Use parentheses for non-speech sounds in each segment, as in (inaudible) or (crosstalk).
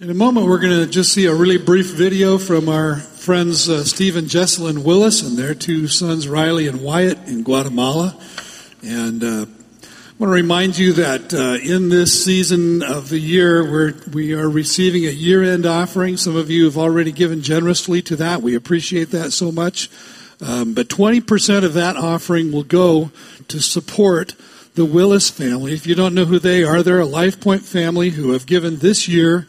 In a moment, we're going to just see a really brief video from our friends uh, Jesselyn Willis and their two sons, Riley and Wyatt, in Guatemala. And uh, I want to remind you that uh, in this season of the year, we're, we are receiving a year end offering. Some of you have already given generously to that. We appreciate that so much. Um, but 20% of that offering will go to support the Willis family. If you don't know who they are, they're a LifePoint family who have given this year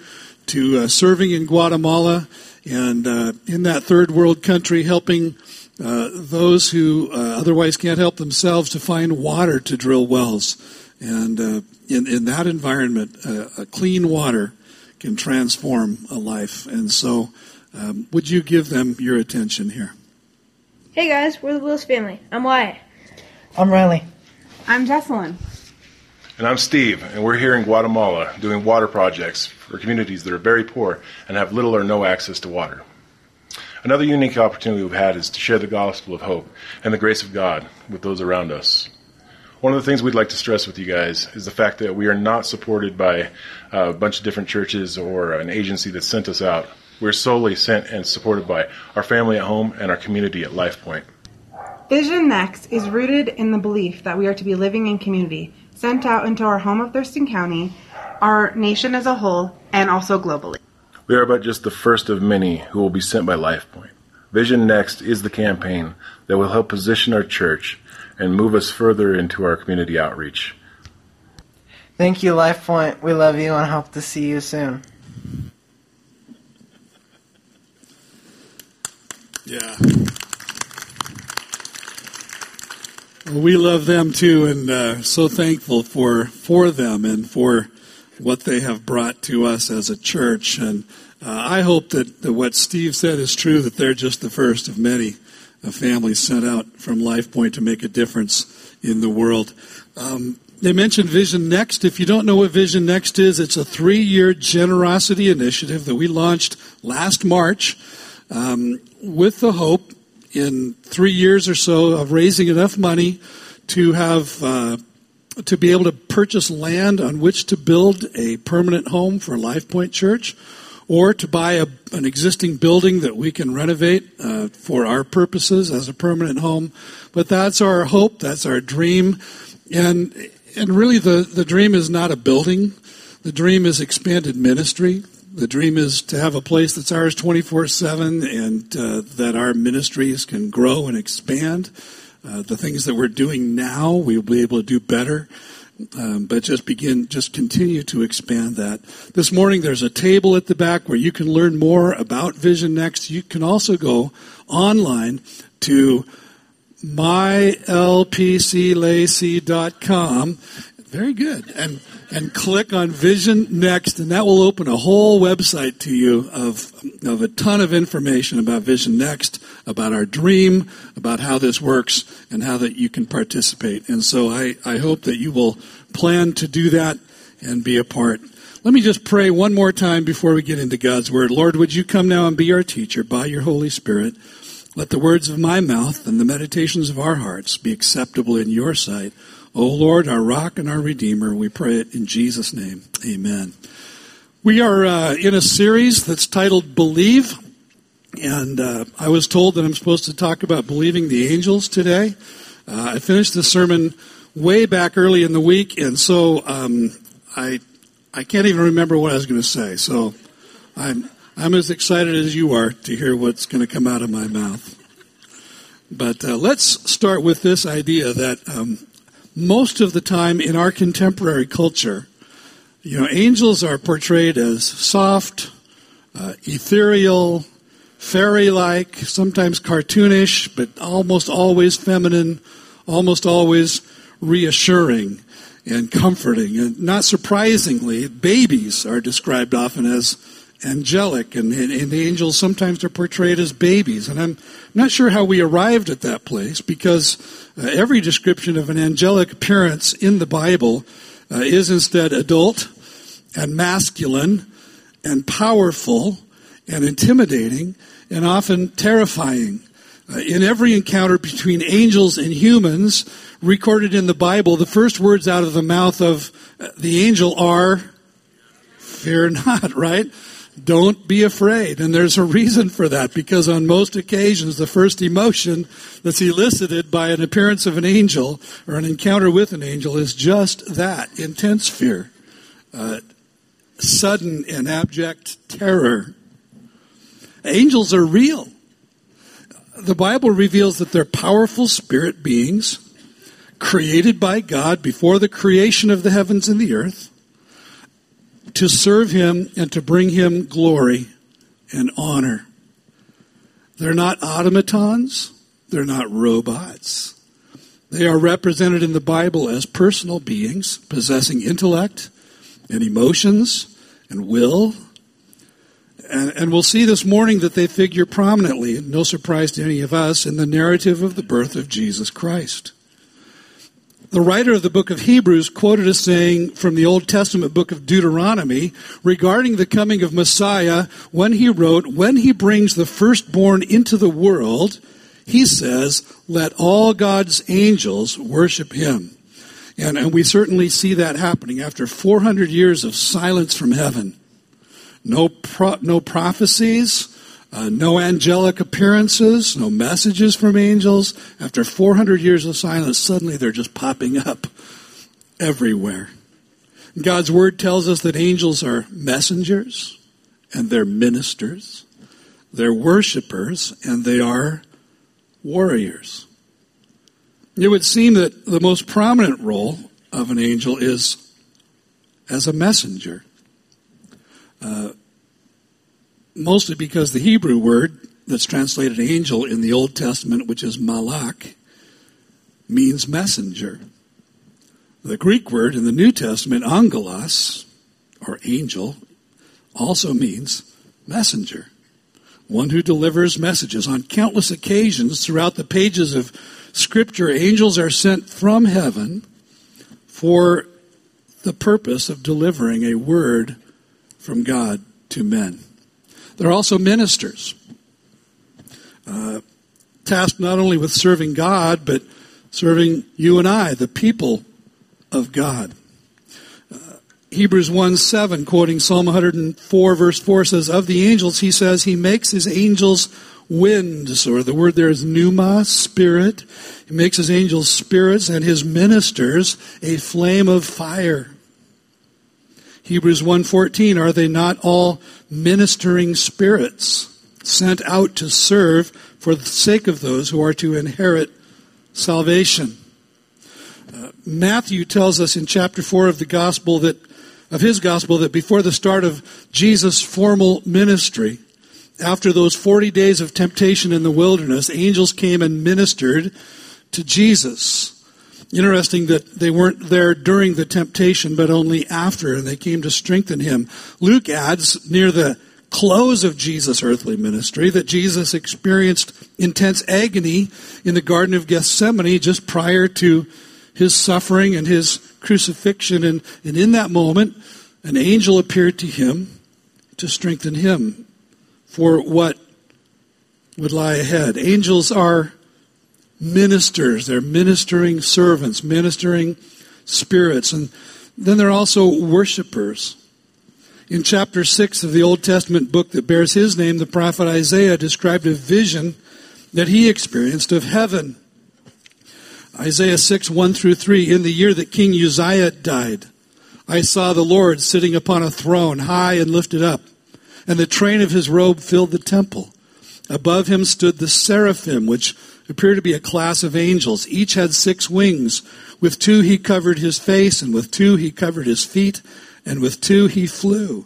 to uh, serving in Guatemala and uh, in that third world country, helping uh, those who uh, otherwise can't help themselves to find water to drill wells. And uh, in, in that environment, uh, clean water can transform a life. And so, um, would you give them your attention here? Hey guys, we're the Willis family. I'm Wyatt. I'm Riley. I'm Jesselyn. And I'm Steve, and we're here in Guatemala doing water projects for communities that are very poor and have little or no access to water. Another unique opportunity we've had is to share the gospel of hope and the grace of God with those around us. One of the things we'd like to stress with you guys is the fact that we are not supported by a bunch of different churches or an agency that sent us out. We're solely sent and supported by our family at home and our community at LifePoint. Vision Next is rooted in the belief that we are to be living in community sent out into our home of Thurston County, our nation as a whole, and also globally. We are but just the first of many who will be sent by LifePoint. Vision Next is the campaign that will help position our church and move us further into our community outreach. Thank you, LifePoint. We love you and hope to see you soon. Yeah. Well, We love them too, and uh, so thankful for for them and for what they have brought to us as a church. And uh, I hope that, that what Steve said is true. That they're just the first of many uh, families sent out from LifePoint to make a difference in the world. Um, they mentioned Vision Next. If you don't know what Vision Next is, it's a three-year generosity initiative that we launched last March um, with the hope in three years or so of raising enough money to have uh, to be able to purchase land on which to build a permanent home for LifePoint Church, or to buy a, an existing building that we can renovate uh, for our purposes as a permanent home. But that's our hope. That's our dream, and and really the the dream is not a building. The dream is expanded ministry. The dream is to have a place that's ours 24 7 and uh, that our ministries can grow and expand. Uh, the things that we're doing now, we'll be able to do better. Um, but just begin, just continue to expand that. This morning, there's a table at the back where you can learn more about Vision Next. You can also go online to mylpclacey.com. Very good. And and click on Vision Next, and that will open a whole website to you of, of a ton of information about Vision Next, about our dream, about how this works, and how that you can participate. And so I, I hope that you will plan to do that and be a part. Let me just pray one more time before we get into God's Word. Lord, would you come now and be our teacher by your Holy Spirit? Let the words of my mouth and the meditations of our hearts be acceptable in your sight. O Lord, our rock and our redeemer, we pray it in Jesus' name. Amen. We are uh, in a series that's titled Believe. And uh, I was told that I'm supposed to talk about believing the angels today. Uh, I finished the sermon way back early in the week, and so um, I I can't even remember what I was going to say. So I'm I'm as excited as you are to hear what's going to come out of my mouth. But uh, let's start with this idea that um, most of the time in our contemporary culture, you know, angels are portrayed as soft, uh, ethereal, fairy like, sometimes cartoonish, but almost always feminine, almost always reassuring and comforting. And not surprisingly, babies are described often as angelic, and, and, the angels sometimes are portrayed as babies. And I'm not sure how we arrived at that place because uh, every description of an angelic appearance in the Bible uh, is instead adult and masculine and powerful and intimidating and often terrifying. Uh, in every encounter between angels and humans recorded in the Bible, the first words out of the mouth of uh, the angel are fear not, (laughs) right? Don't be afraid. And there's a reason for that because on most occasions, the first emotion that's elicited by an appearance of an angel or an encounter with an angel is just that intense fear, uh, sudden and abject terror. Angels are real. The Bible reveals that they're powerful spirit beings created by God before the creation of the heavens and the earth to serve him and to bring him glory and honor. They're not automatons. They're not robots. They are represented in the Bible as personal beings possessing intellect and emotions and will. And, and, we'll see this morning that they figure prominently, no surprise to any of us, in the narrative of the birth of Jesus Christ. The writer of the book of Hebrews quoted a saying from the Old Testament book of Deuteronomy regarding the coming of Messiah when he wrote, When he brings the firstborn into the world, he says, Let all God's angels worship him. And, and we certainly see that happening after 400 years of silence from heaven. No, pro, no prophecies, uh, no angelic appearances, no messages from angels. After 400 years of silence, suddenly they're just popping up everywhere. God's word tells us that angels are messengers and they're ministers, they're worshipers, and they are warriors. It would seem that the most prominent role of an angel is as a messenger. Uh, mostly because the Hebrew word that's translated angel in the Old Testament, which is malak, means messenger. The Greek word in the New Testament, angelos, or angel, also means messenger, one who delivers messages. On countless occasions throughout the pages of Scripture, angels are sent from heaven for the purpose of delivering a word from God to men. They're also ministers, uh, tasked not only with serving God, but serving you and I, the people of God. Uh, Hebrews 1 7, quoting Psalm 104, verse 4, says, Of the angels, he says, he makes his angels winds, or the word there is pneuma, spirit. He makes his angels spirits and his ministers a flame of fire. Hebrews 1:14 are they not all ministering spirits sent out to serve for the sake of those who are to inherit salvation? Uh, Matthew tells us in chapter 4 of the gospel that of his gospel that before the start of Jesus formal ministry after those 40 days of temptation in the wilderness angels came and ministered to Jesus Interesting that they weren't there during the temptation, but only after, and they came to strengthen him. Luke adds, near the close of Jesus' earthly ministry, that Jesus experienced intense agony in the Garden of Gethsemane just prior to his suffering and his crucifixion. And, and in that moment, an angel appeared to him to strengthen him for what would lie ahead. Angels are ministers. They're ministering servants, ministering spirits. And then they're also worshipers. In chapter 6 of the Old Testament book that bears his name, the prophet Isaiah described a vision that he experienced of heaven. Isaiah 6, 1 through 3. In the year that King Uzziah died, I saw the Lord sitting upon a throne, high and lifted up, and the train of his robe filled the temple. Above him stood the seraphim, which appeared to be a class of angels. Each had six wings. With two he covered his face, and with two he covered his feet, and with two he flew.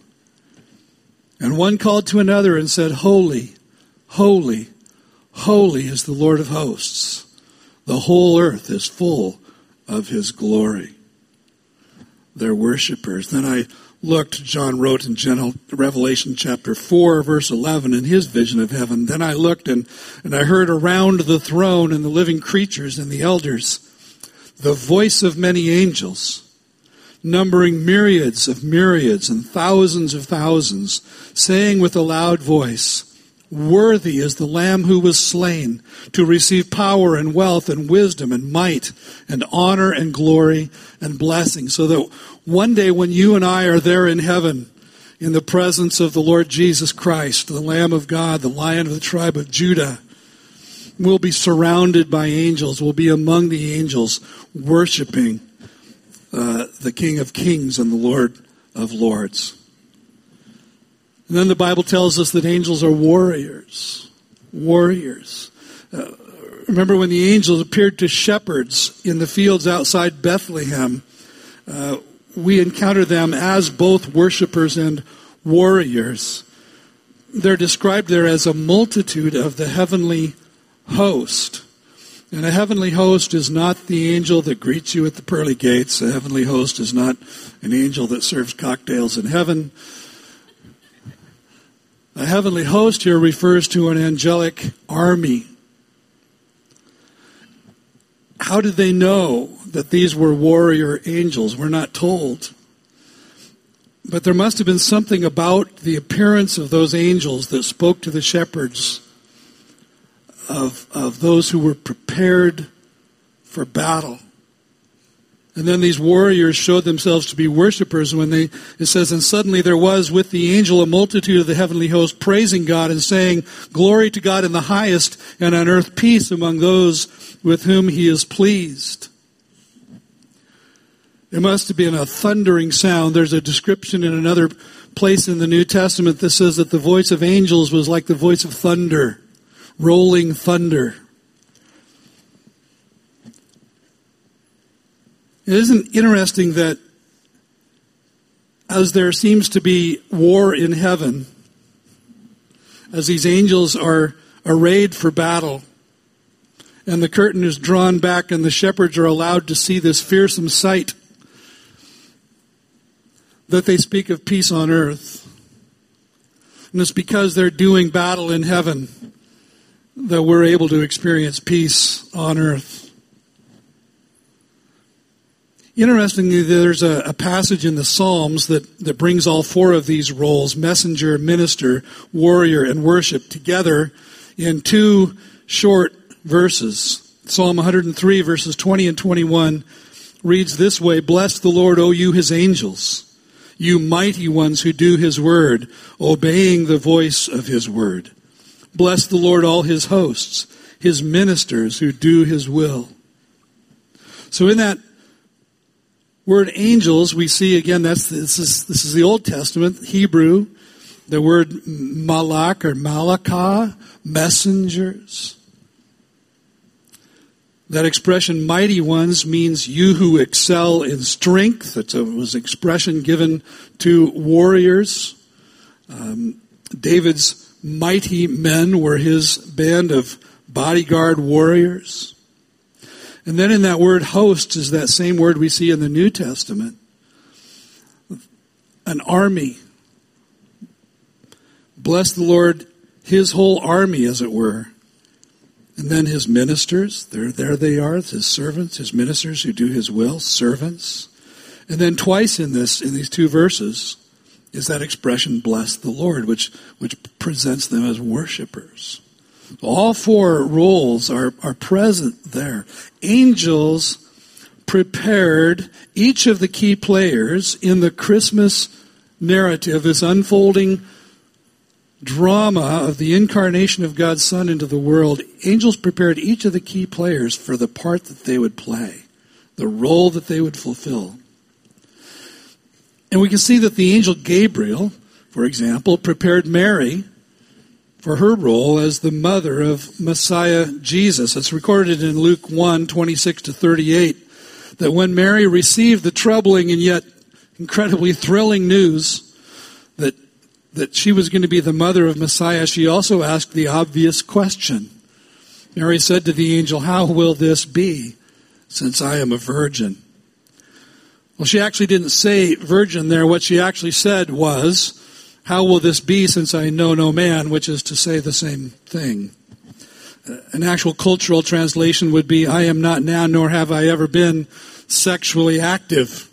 And one called to another and said, Holy, holy, holy is the Lord of hosts. The whole earth is full of his glory. They're worshippers. Then I looked, John wrote in General Revelation chapter 4, verse 11, in his vision of heaven. Then I looked and, and I heard around the throne and the living creatures and the elders the voice of many angels, numbering myriads of myriads and thousands of thousands, saying with a loud voice, Worthy is the Lamb who was slain to receive power and wealth and wisdom and might and honor and glory and blessing. So that one day when you and I are there in heaven in the presence of the Lord Jesus Christ, the Lamb of God, the Lion of the tribe of Judah. We'll be surrounded by angels. We'll be among the angels worshiping uh, the King of Kings and the Lord of Lords. And then the Bible tells us that angels are warriors. Warriors. Uh, remember when the angels appeared to shepherds in the fields outside Bethlehem? Uh, we encounter them as both worshipers and warriors. They're described there as a multitude of the heavenly host. And a heavenly host is not the angel that greets you at the pearly gates. A heavenly host is not an angel that serves cocktails in heaven. A heavenly host here refers to an angelic army. How did they know that these were warrior angels? We're not told. But there must have been something about the appearance of those angels that spoke to the shepherds of, of those who were prepared for battle. And then these warriors showed themselves to be worshippers when they, it says, and suddenly there was with the angel a multitude of the heavenly host praising God and saying, Glory to God in the highest, and on earth peace among those with whom he is pleased. It must have been a thundering sound. There's a description in another place in the New Testament that says that the voice of angels was like the voice of thunder rolling thunder. It isn't interesting that as there seems to be war in heaven, as these angels are arrayed for battle, and the curtain is drawn back, and the shepherds are allowed to see this fearsome sight, that they speak of peace on earth. And it's because they're doing battle in heaven that we're able to experience peace on earth. Interestingly, there's a, a, passage in the Psalms that, that brings all four of these roles messenger, minister, warrior, and worship together in two short verses. Psalm 103, verses 20 and 21 reads this way Bless the Lord, O you his angels, you mighty ones who do his word, obeying the voice of his word. Bless the Lord, all his hosts, his ministers who do his will. So in that word angels, we see again, that's, this is, this is the Old Testament, Hebrew, the word malak or malakah, messengers. That expression, mighty ones, means you who excel in strength. It was an expression given to warriors. Um, David's mighty men were his band of bodyguard warriors. And then in that word host is that same word we see in the New Testament an army. Bless the Lord, his whole army, as it were. And then his ministers, there, there they are, his servants, his ministers who do his will, servants. And then twice in this, in these two verses, is that expression bless the Lord, which, which presents them as worshipers. All four roles are, are present there. Angels prepared each of the key players in the Christmas narrative, this unfolding drama of the incarnation of God's Son into the world. Angels prepared each of the key players for the part that they would play, the role that they would fulfill. And we can see that the angel Gabriel, for example, prepared Mary for her role as the mother of Messiah Jesus. It's recorded in Luke 1 26 to 38 that when Mary received the troubling and yet incredibly thrilling news that, that she was going to be the mother of Messiah, she also asked the obvious question. Mary said to the angel, How will this be, since I am a virgin? Well, she actually didn't say virgin there. What she actually said was, How will this be since I know no man? which is to say the same thing. Uh, an actual cultural translation would be, I am not now, nor have I ever been sexually active.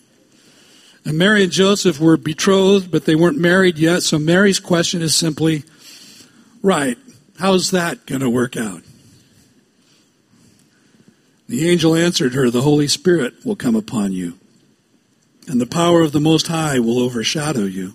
And Mary and Joseph were betrothed, but they weren't married yet. So Mary's question is simply, right, how's that going to work out? The angel answered her, The Holy Spirit will come upon you and the power of the Most High will overshadow you.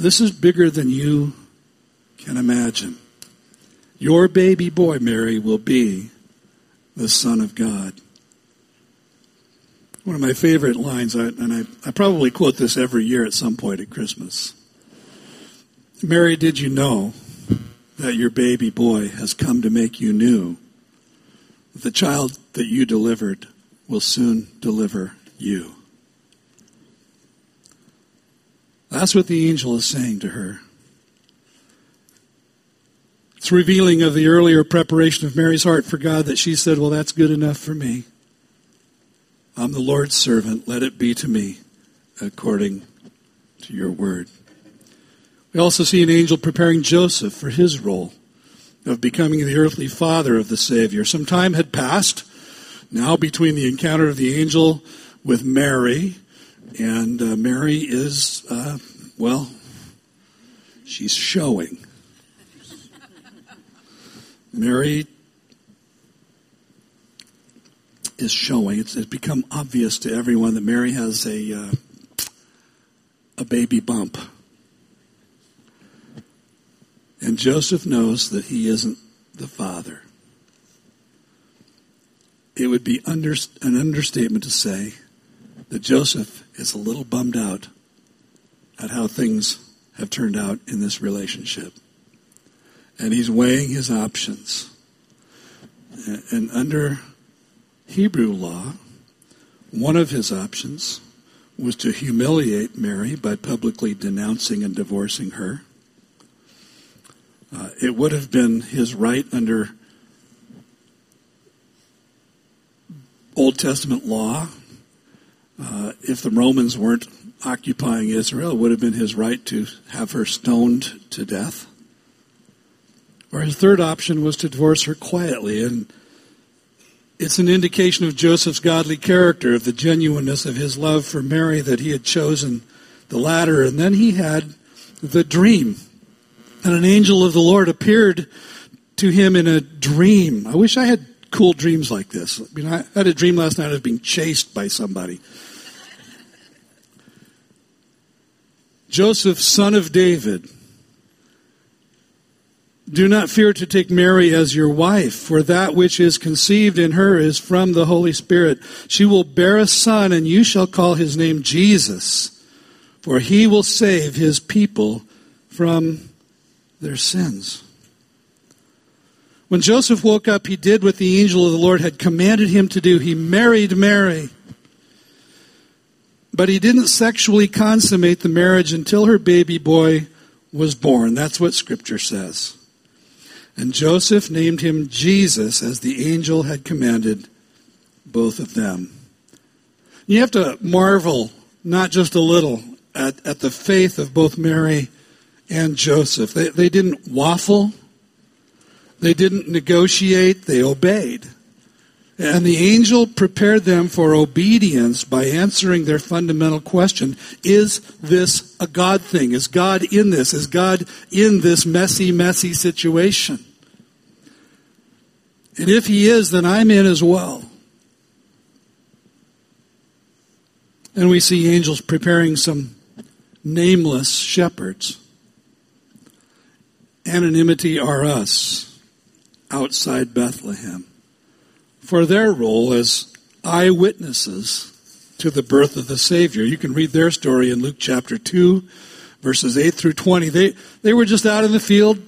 This is bigger than you can imagine. Your baby boy, Mary, will be the Son of God. One of my favorite lines, and I, I probably quote this every year at some point at Christmas. Mary, did you know that your baby boy has come to make you new? The child that you delivered will soon deliver you. That's what the angel is saying to her. It's revealing of the earlier preparation of Mary's heart for God that she said, Well, that's good enough for me. I'm the Lord's servant. Let it be to me according to your word. We also see an angel preparing Joseph for his role of becoming the earthly father of the Savior. Some time had passed now between the encounter of the angel with Mary and uh, Mary is, uh, well, she's showing. Mary is showing. It's, it's, become obvious to everyone that Mary has a uh, a baby bump, and Joseph knows that he isn't the father. It would be under, an understatement to say that Joseph is a little bummed out at how things have turned out in this relationship. And he's weighing his options. And under Hebrew law, one of his options was to humiliate Mary by publicly denouncing and divorcing her. Uh, it would have been his right under Old Testament law uh, if the Romans weren't occupying Israel, it would have been his right to have her stoned to death. Or his third option was to divorce her quietly. And it's an indication of Joseph's godly character, of the genuineness of his love for Mary, that he had chosen the latter. And then he had the dream. And an angel of the Lord appeared to him in a dream. I wish I had cool dreams like this. I mean, I had a dream last night of being chased by somebody. Joseph, son of David, do not fear to take Mary as your wife, for that which is conceived in her is from the Holy Spirit. She will bear a son, and you shall call his name Jesus, for he will save his people from their sins. When Joseph woke up, he did what the angel of the Lord had commanded him to do. He married Mary. But he didn't sexually consummate the marriage until her baby boy was born. That's what Scripture says. And Joseph named him Jesus as the angel had commanded both of them. You have to marvel, not just a little, at, at the faith of both Mary and Joseph. They, they didn't waffle, they didn't negotiate, they obeyed. And the angel prepared them for obedience by answering their fundamental question Is this a God thing? Is God in this? Is God in this messy, messy situation? And if He is, then I'm in as well. And we see angels preparing some nameless shepherds. Anonymity are us outside Bethlehem for their role as eyewitnesses to the birth of the Savior. You can read their story in Luke chapter 2, verses 8 through 20. They, they were just out in the field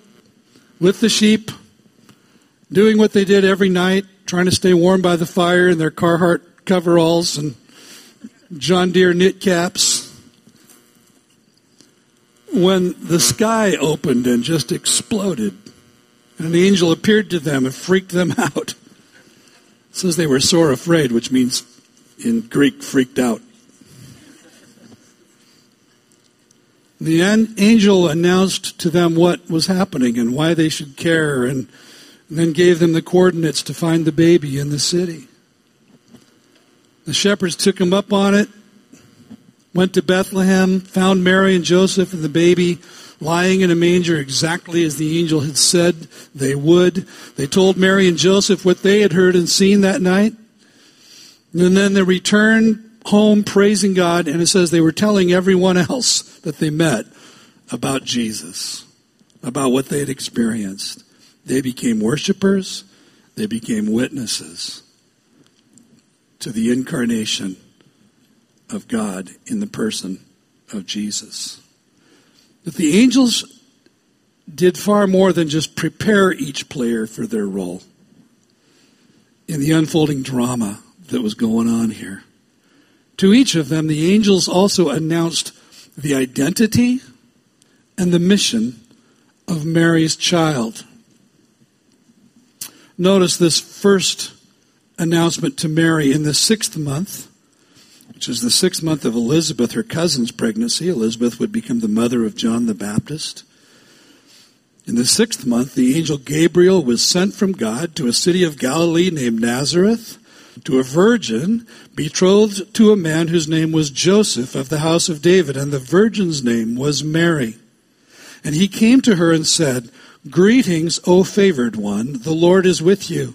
with the sheep, doing what they did every night, trying to stay warm by the fire in their Carhartt coveralls and John Deere knit caps. When the sky opened and just exploded, and an angel appeared to them and freaked them (laughs) out. It says they were sore afraid, which means in Greek, freaked out. The angel announced to them what was happening and why they should care, and then gave them the coordinates to find the baby in the city. The shepherds took him up on it, went to Bethlehem, found Mary and Joseph and the baby lying in a manger exactly as the angel had said they would. They told Mary and Joseph what they had heard and seen that night. And then they returned home praising God, and it says they were telling everyone else that they met about Jesus, about what they had experienced. They became worshipers, they became witnesses to the incarnation of God in the person of Jesus. But the angels did far more than just prepare each player for their role in the unfolding drama that was going on here. To each of them, the angels also announced the identity and the mission of Mary's child. Notice this first announcement to Mary in the sixth month, which is the sixth month of Elizabeth, her cousin's pregnancy. Elizabeth would become the mother of John the Baptist. In the sixth month, the angel Gabriel was sent from God to a city of Galilee named Nazareth to a virgin betrothed to a man whose name was Joseph of the house of David, and the virgin's name was Mary. And he came to her and said, Greetings, O favored one, the Lord is with you.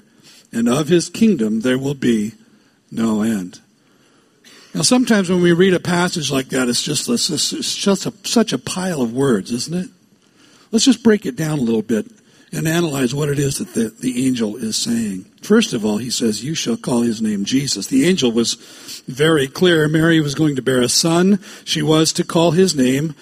and of his kingdom there will be no end. Now, sometimes when we read a passage like that, it's just, it's just a, such a pile of words, isn't it? Let's just break it down a little bit and analyze what it is that the, the angel is saying. First of all, he says, You shall call his name Jesus. The angel was very clear. Mary was going to bear a son. She was to call his name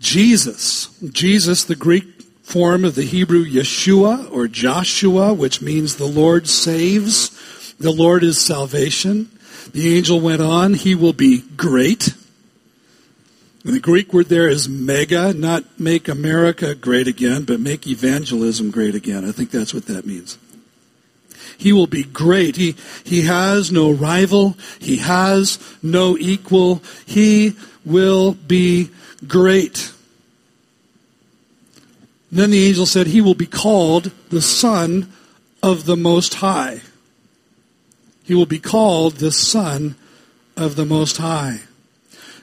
Jesus. Jesus, the Greek form of the Hebrew Yeshua or Joshua, which means the Lord saves. The Lord is salvation. The angel went on, He will be great. And the Greek word there is mega, not make America great again, but make evangelism great again. I think that's what that means. He will be great. He, he has no rival. He has no equal. He will be great. Then the angel said, He will be called the Son of the Most High. He will be called the Son of the Most High.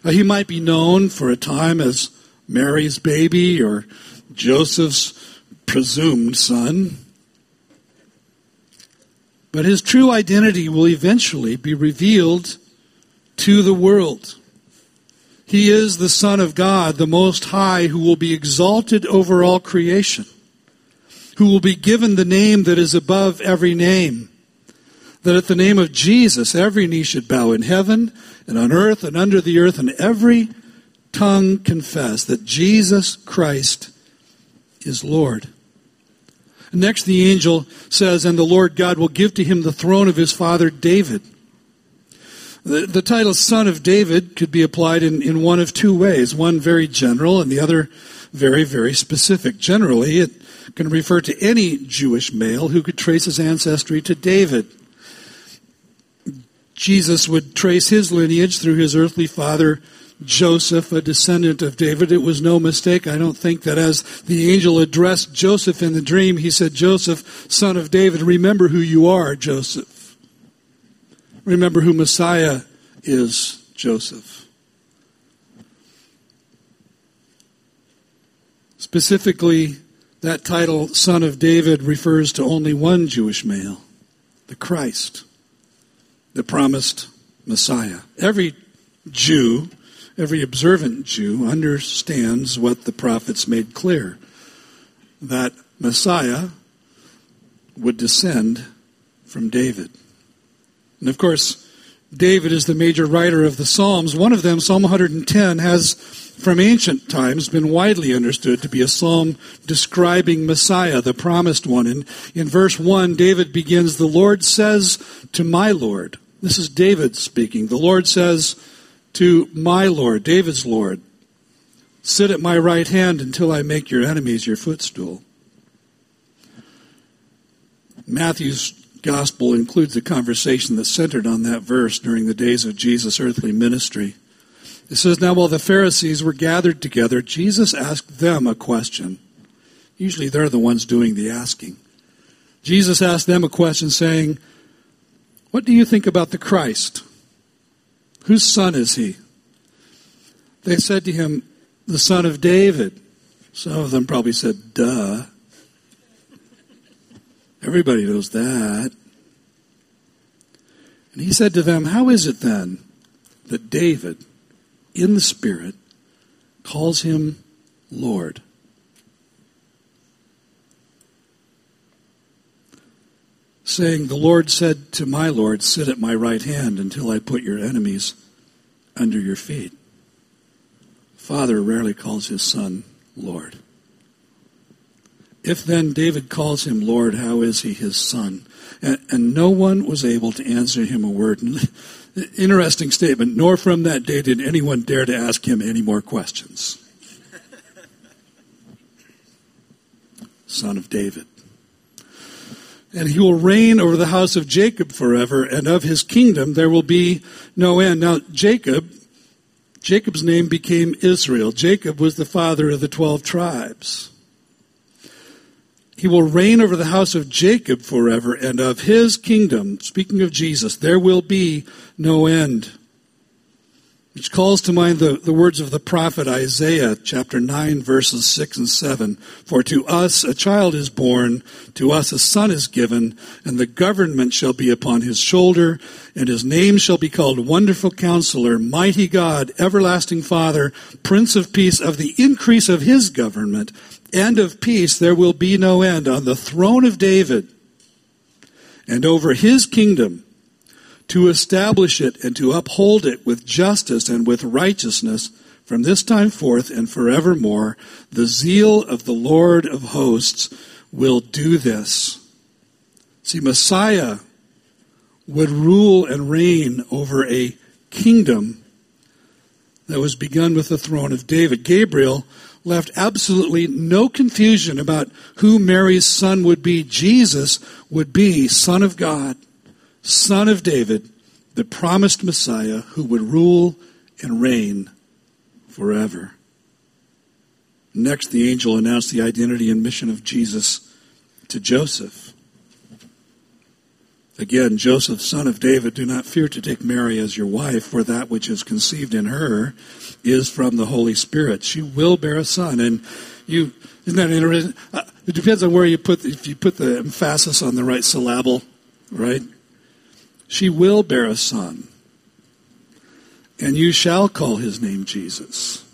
Now, he might be known for a time as Mary's baby or Joseph's presumed son. But his true identity will eventually be revealed to the world. He is the Son of God, the Most High, who will be exalted over all creation, who will be given the name that is above every name that at the name of Jesus, every knee should bow in heaven and on earth and under the earth, and every tongue confess that Jesus Christ is Lord. Next, the angel says, And the Lord God will give to him the throne of his father David. The, the title Son of David could be applied in, in one of two ways one very general, and the other very, very specific. Generally, it can refer to any Jewish male who could trace his ancestry to David. Jesus would trace his lineage through his earthly father, Joseph, a descendant of David. It was no mistake. I don't think that as the angel addressed Joseph in the dream, he said, Joseph, son of David, remember who you are, Joseph. Remember who Messiah is, Joseph. Specifically, that title, Son of David, refers to only one Jewish male, the Christ the promised Messiah. Every Jew, every observant Jew, understands what the prophets made clear that Messiah would descend from David. And of course, David is the major writer of the Psalms. One of them, Psalm 110, has from ancient times been widely understood to be a psalm describing Messiah, the promised one. And in verse 1, David begins, The Lord says to my Lord. This is David speaking. The Lord says to my Lord, David's Lord, Sit at my right hand until I make your enemies your footstool. Matthew's gospel includes a conversation that centered on that verse during the days of Jesus' earthly ministry. It says, Now while the Pharisees were gathered together, Jesus asked them a question. Usually they're the ones doing the asking. Jesus asked them a question saying, What do you think about the Christ? Whose son is he? They said to him, The son of David. Some of them probably said, Duh. Everybody knows that. And he said to them, How is it then that David, in the Spirit, calls him Lord? Saying, The Lord said to my Lord, Sit at my right hand until I put your enemies under your feet. Father rarely calls his son Lord. If then David calls him Lord, how is he his son? And, and no one was able to answer him a word. (laughs) Interesting statement. Nor from that day did anyone dare to ask him any more questions. Son of David. And he will reign over the house of Jacob forever, and of his kingdom there will be no end. Now, Jacob, Jacob's name became Israel. Jacob was the father of the twelve tribes. He will reign over the house of Jacob forever, and of his kingdom, speaking of Jesus, there will be no end. Which calls to mind the, the words of the prophet Isaiah, chapter 9, verses 6 and 7. For to us a child is born, to us a son is given, and the government shall be upon his shoulder, and his name shall be called Wonderful Counselor, Mighty God, Everlasting Father, Prince of Peace, of the increase of his government and of peace there will be no end on the throne of David and over his kingdom to establish it and to uphold it with justice and with righteousness from this time forth and forevermore. The zeal of the Lord of hosts will do this. See, Messiah would rule and reign over a kingdom that was begun with the throne of David. Gabriel left absolutely no confusion about who Mary's son would be. Jesus would be Son of God, Son of David, the promised Messiah who would rule and reign forever. Next, the angel announced the identity and mission of Jesus to Joseph. Again, Joseph, son of David, do not fear to take Mary as your wife, for that which is conceived in her is from the Holy Spirit. She will bear a son, and you isn't that interesting? Uh, it depends on where you put if you put the emphasis on the right syllable, right? She will bear a son, and you shall call his name Jesus,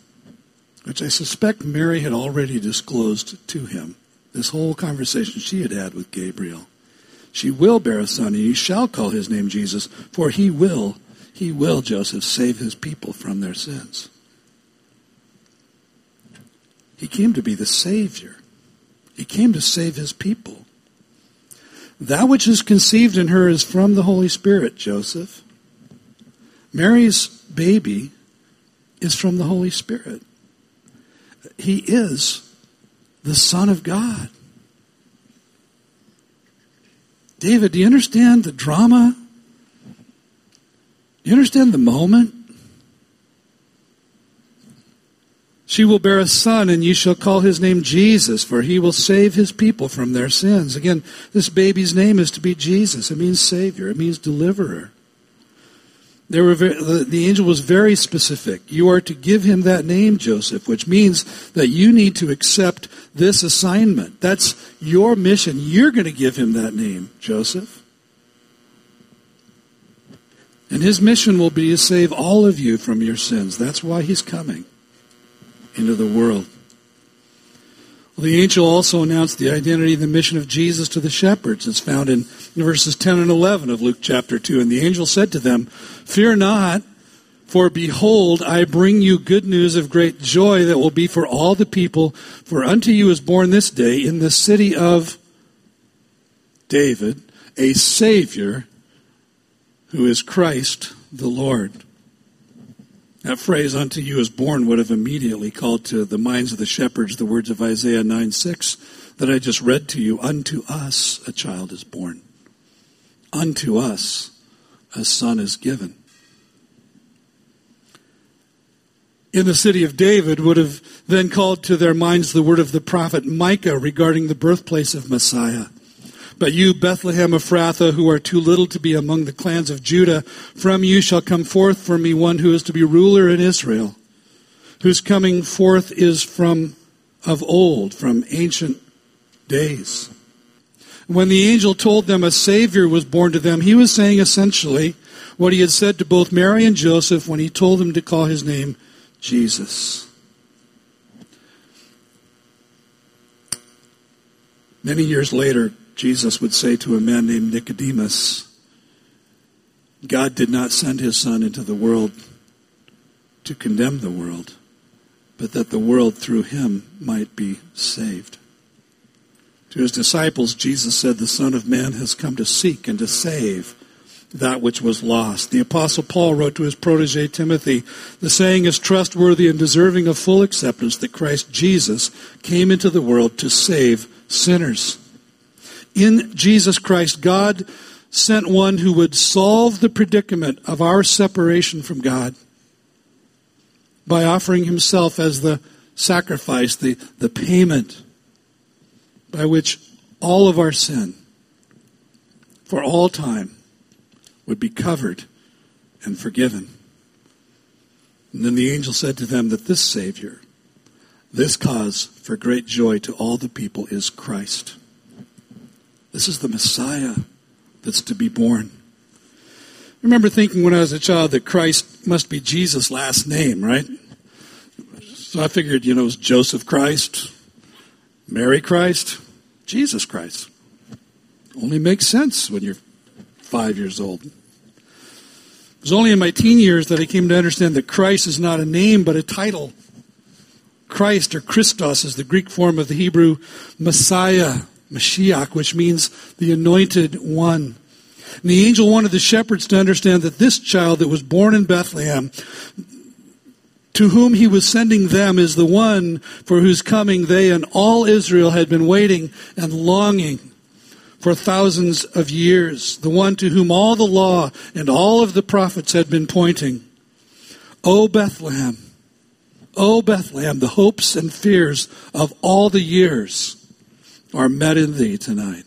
which I suspect Mary had already disclosed to him. This whole conversation she had had with Gabriel. She will bear a son, and you shall call his name Jesus, for he will, he will, Joseph, save his people from their sins. He came to be the Savior. He came to save his people. That which is conceived in her is from the Holy Spirit, Joseph. Mary's baby is from the Holy Spirit. He is the Son of God. David, do you understand the drama? Do you understand the moment? She will bear a son, and you shall call his name Jesus, for he will save his people from their sins. Again, this baby's name is to be Jesus. It means Savior, it means deliverer. There were very, the, the angel was very specific. You are to give him that name, Joseph, which means that you need to accept this assignment. That's your mission. You're going to give him that name, Joseph. And his mission will be to save all of you from your sins. That's why he's coming into the world. The angel also announced the identity and the mission of Jesus to the shepherds. It's found in verses 10 and 11 of Luke chapter 2. And the angel said to them, Fear not, for behold, I bring you good news of great joy that will be for all the people. For unto you is born this day in the city of David a Savior who is Christ the Lord. That phrase, unto you is born, would have immediately called to the minds of the shepherds the words of Isaiah 9 6 that I just read to you. Unto us a child is born, unto us a son is given. In the city of David would have then called to their minds the word of the prophet Micah regarding the birthplace of Messiah. But you, Bethlehem Ephrathah, who are too little to be among the clans of Judah, from you shall come forth for me one who is to be ruler in Israel, whose coming forth is from of old, from ancient days. When the angel told them a Savior was born to them, he was saying essentially what he had said to both Mary and Joseph when he told them to call his name Jesus. Many years later, Jesus would say to a man named Nicodemus, God did not send his Son into the world to condemn the world, but that the world through him might be saved. To his disciples, Jesus said, The Son of Man has come to seek and to save that which was lost. The Apostle Paul wrote to his protege Timothy, The saying is trustworthy and deserving of full acceptance that Christ Jesus came into the world to save sinners. In Jesus Christ, God sent one who would solve the predicament of our separation from God by offering himself as the sacrifice, the, the payment by which all of our sin for all time would be covered and forgiven. And then the angel said to them that this Savior, this cause for great joy to all the people is Christ. This is the Messiah that's to be born. I remember thinking when I was a child that Christ must be Jesus' last name, right? So I figured, you know, it's Joseph Christ, Mary Christ, Jesus Christ. Only makes sense when you're five years old. It was only in my teen years that I came to understand that Christ is not a name but a title. Christ or Christos is the Greek form of the Hebrew Messiah. Mashiach, which means the anointed one. And the angel wanted the shepherds to understand that this child that was born in Bethlehem, to whom he was sending them, is the one for whose coming they and all Israel had been waiting and longing for thousands of years, the one to whom all the law and all of the prophets had been pointing. O Bethlehem, O Bethlehem, the hopes and fears of all the years are met in thee tonight.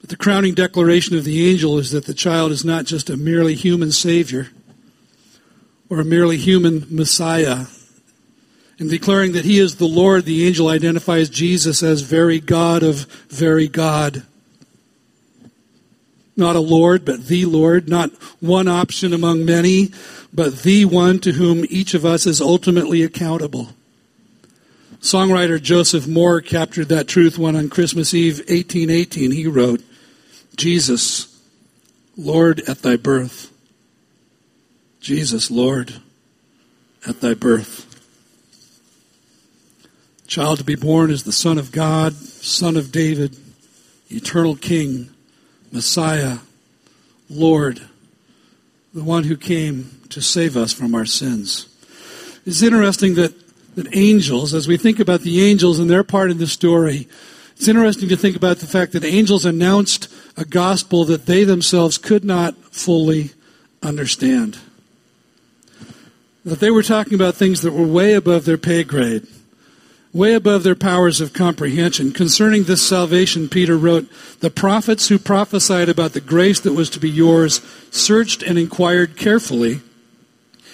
But the crowning declaration of the angel is that the child is not just a merely human Savior or a merely human Messiah. In declaring that he is the Lord, the angel identifies Jesus as very God of very God. Not a Lord, but the Lord. Not one option among many, but the one to whom each of us is ultimately accountable. Songwriter Joseph Mohr captured that truth when on Christmas Eve 1818 he wrote, Jesus, Lord, at thy birth. Jesus, Lord, at thy birth. Child to be born is the Son of God, Son of David, eternal King, Messiah, Lord, the one who came to save us from our sins. It's interesting that that angels, as we think about the angels and their part in the story, it's interesting to think about the fact that angels announced a gospel that they themselves could not fully understand. That they were talking about things that were way above their pay grade, way above their powers of comprehension. Concerning this salvation, Peter wrote, The prophets who prophesied about the grace that was to be yours searched and inquired carefully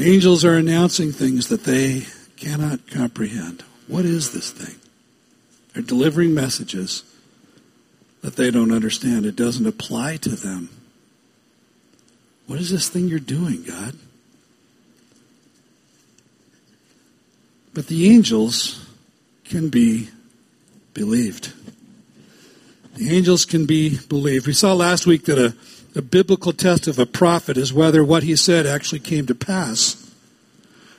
Angels are announcing things that they cannot comprehend. What is this thing? They're delivering messages that they don't understand. It doesn't apply to them. What is this thing you're doing, God? But the angels can be believed. The angels can be believed. We saw last week that a the biblical test of a prophet is whether what he said actually came to pass.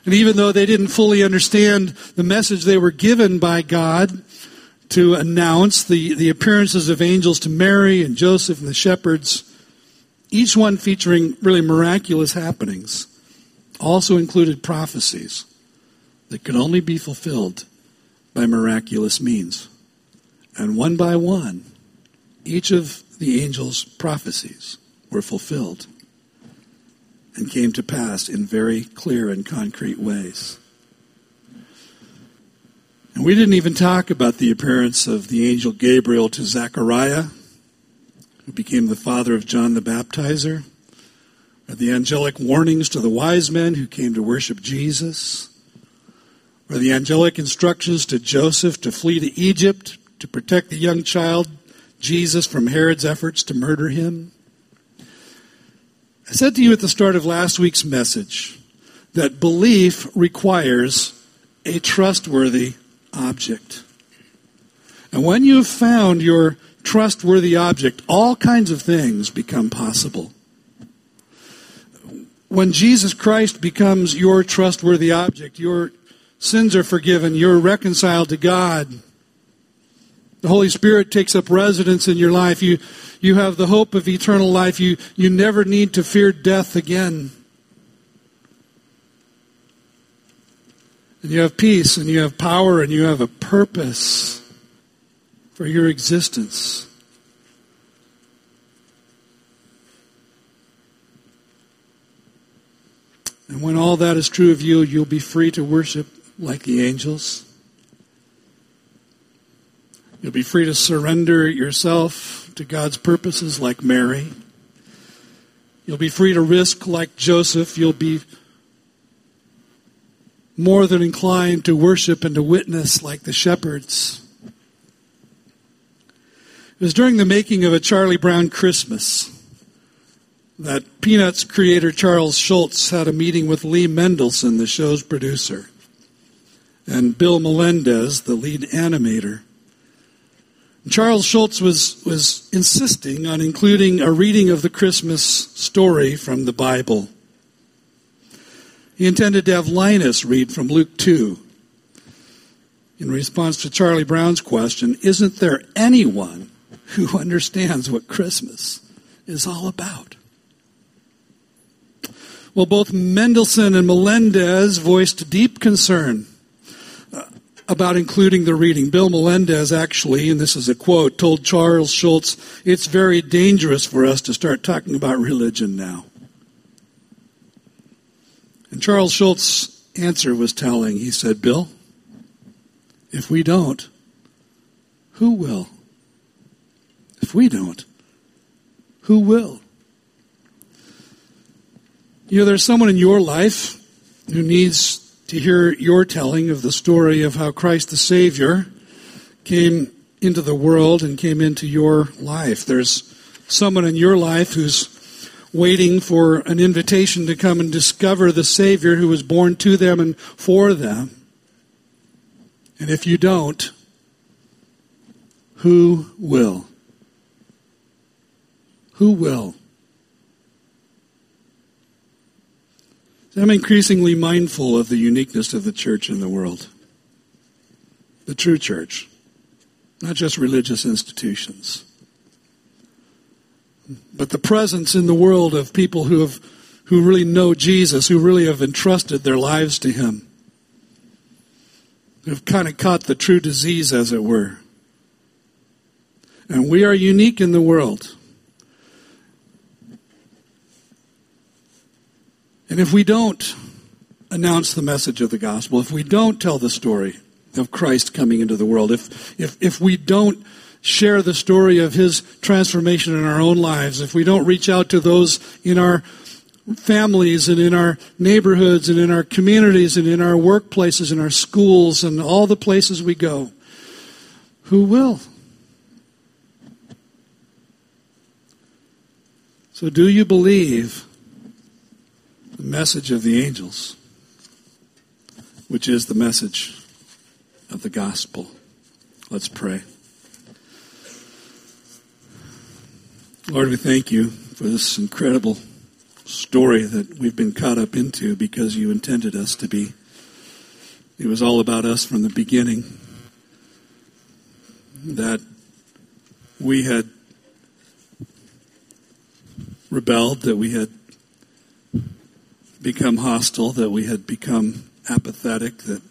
And even though they didn't fully understand the message they were given by God to announce the, the appearances of angels to Mary and Joseph and the shepherds, each one featuring really miraculous happenings, also included prophecies that could only be fulfilled by miraculous means. And one by one, each of the angels' prophecies were fulfilled and came to pass in very clear and concrete ways. And we didn't even talk about the appearance of the angel Gabriel to Zechariah, who became the father of John the Baptizer, or the angelic warnings to the wise men who came to worship Jesus, or the angelic instructions to Joseph to flee to Egypt to protect the young child Jesus from Herod's efforts to murder him. I said to you at the start of last week's message that belief requires a trustworthy object. And when you've found your trustworthy object, all kinds of things become possible. When Jesus Christ becomes your trustworthy object, your sins are forgiven, you're reconciled to God, the Holy Spirit takes up residence in your life. You, you have the hope of eternal life. You, you never need to fear death again. And you have peace and you have power and you have a purpose for your existence. And when all that is true of you, you'll be free to worship like the angels. You'll be free to surrender yourself to God's purposes like Mary. You'll be free to risk like Joseph. You'll be more than inclined to worship and to witness like the shepherds. It was during the making of a Charlie Brown Christmas that Peanuts creator Charles Schulz had a meeting with Lee Mendelson, the show's producer, and Bill Melendez, the lead animator. Charles Schulz was, was insisting on including a reading of the Christmas story from the Bible. He intended to have Linus read from Luke 2 in response to Charlie Brown's question Isn't there anyone who (laughs) understands what Christmas is all about? Well, both Mendelson and Melendez voiced deep concern about including the reading. Bill Melendez actually, and this is a quote, told Charles Schulz, it's very dangerous for us to start talking about religion now. And Charles Schulz's answer was telling. He said, Bill, if we don't, who will? If we don't, who will? You know, there's someone in your life who needs to hear your telling of the story of how Christ the Savior came into the world and came into your life. There's someone in your life who's waiting for an invitation to come and discover the Savior who was born to them and for them. And if you don't, who will? Who will? I'm increasingly mindful of the uniqueness of the church in the world. The true church, not just religious institutions. But the presence in the world of people who have who really know Jesus, who really have entrusted their lives to Him, who've kind of caught the true disease, as it were. And we are unique in the world. And if we don't announce the message of the gospel, if we don't tell the story of Christ coming into the world, if, if, if we don't share the story of his transformation in our own lives, if we don't reach out to those in our families and in our neighborhoods and in our communities and in our workplaces and our schools and all the places we go. Who will? So, do you believe the message of the angels, which is the message of the gospel? Let's pray. Lord, we thank you for this incredible story that we've been caught up into because you intended us to be. It was all about us from the beginning. That we had rebelled, that we had become hostile, that we had become apathetic, that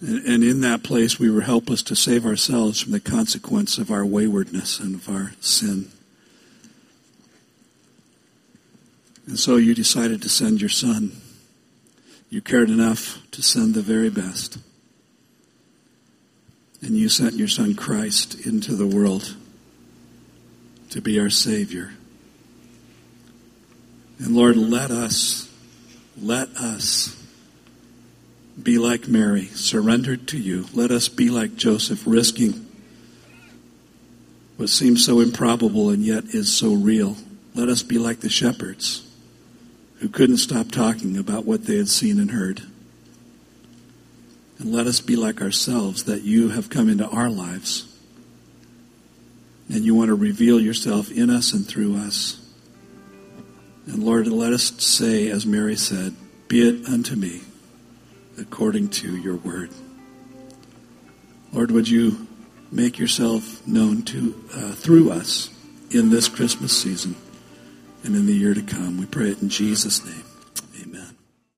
and in that place we were helpless to save ourselves from the consequence of our waywardness and of our sin. And so you decided to send your son. You cared enough to send the very best. And you sent your son Christ into the world to be our Savior. And Lord, let us, let us be like Mary, surrendered to you. Let us be like Joseph, risking what seems so improbable and yet is so real. Let us be like the shepherds who couldn't stop talking about what they had seen and heard. And let us be like ourselves, that you have come into our lives and you want to reveal yourself in us and through us. And Lord, let us say, as Mary said, be it unto me according to your word. Lord, would you make yourself known to uh, through us in this Christmas season? and in the year to come. We pray it in Jesus' name.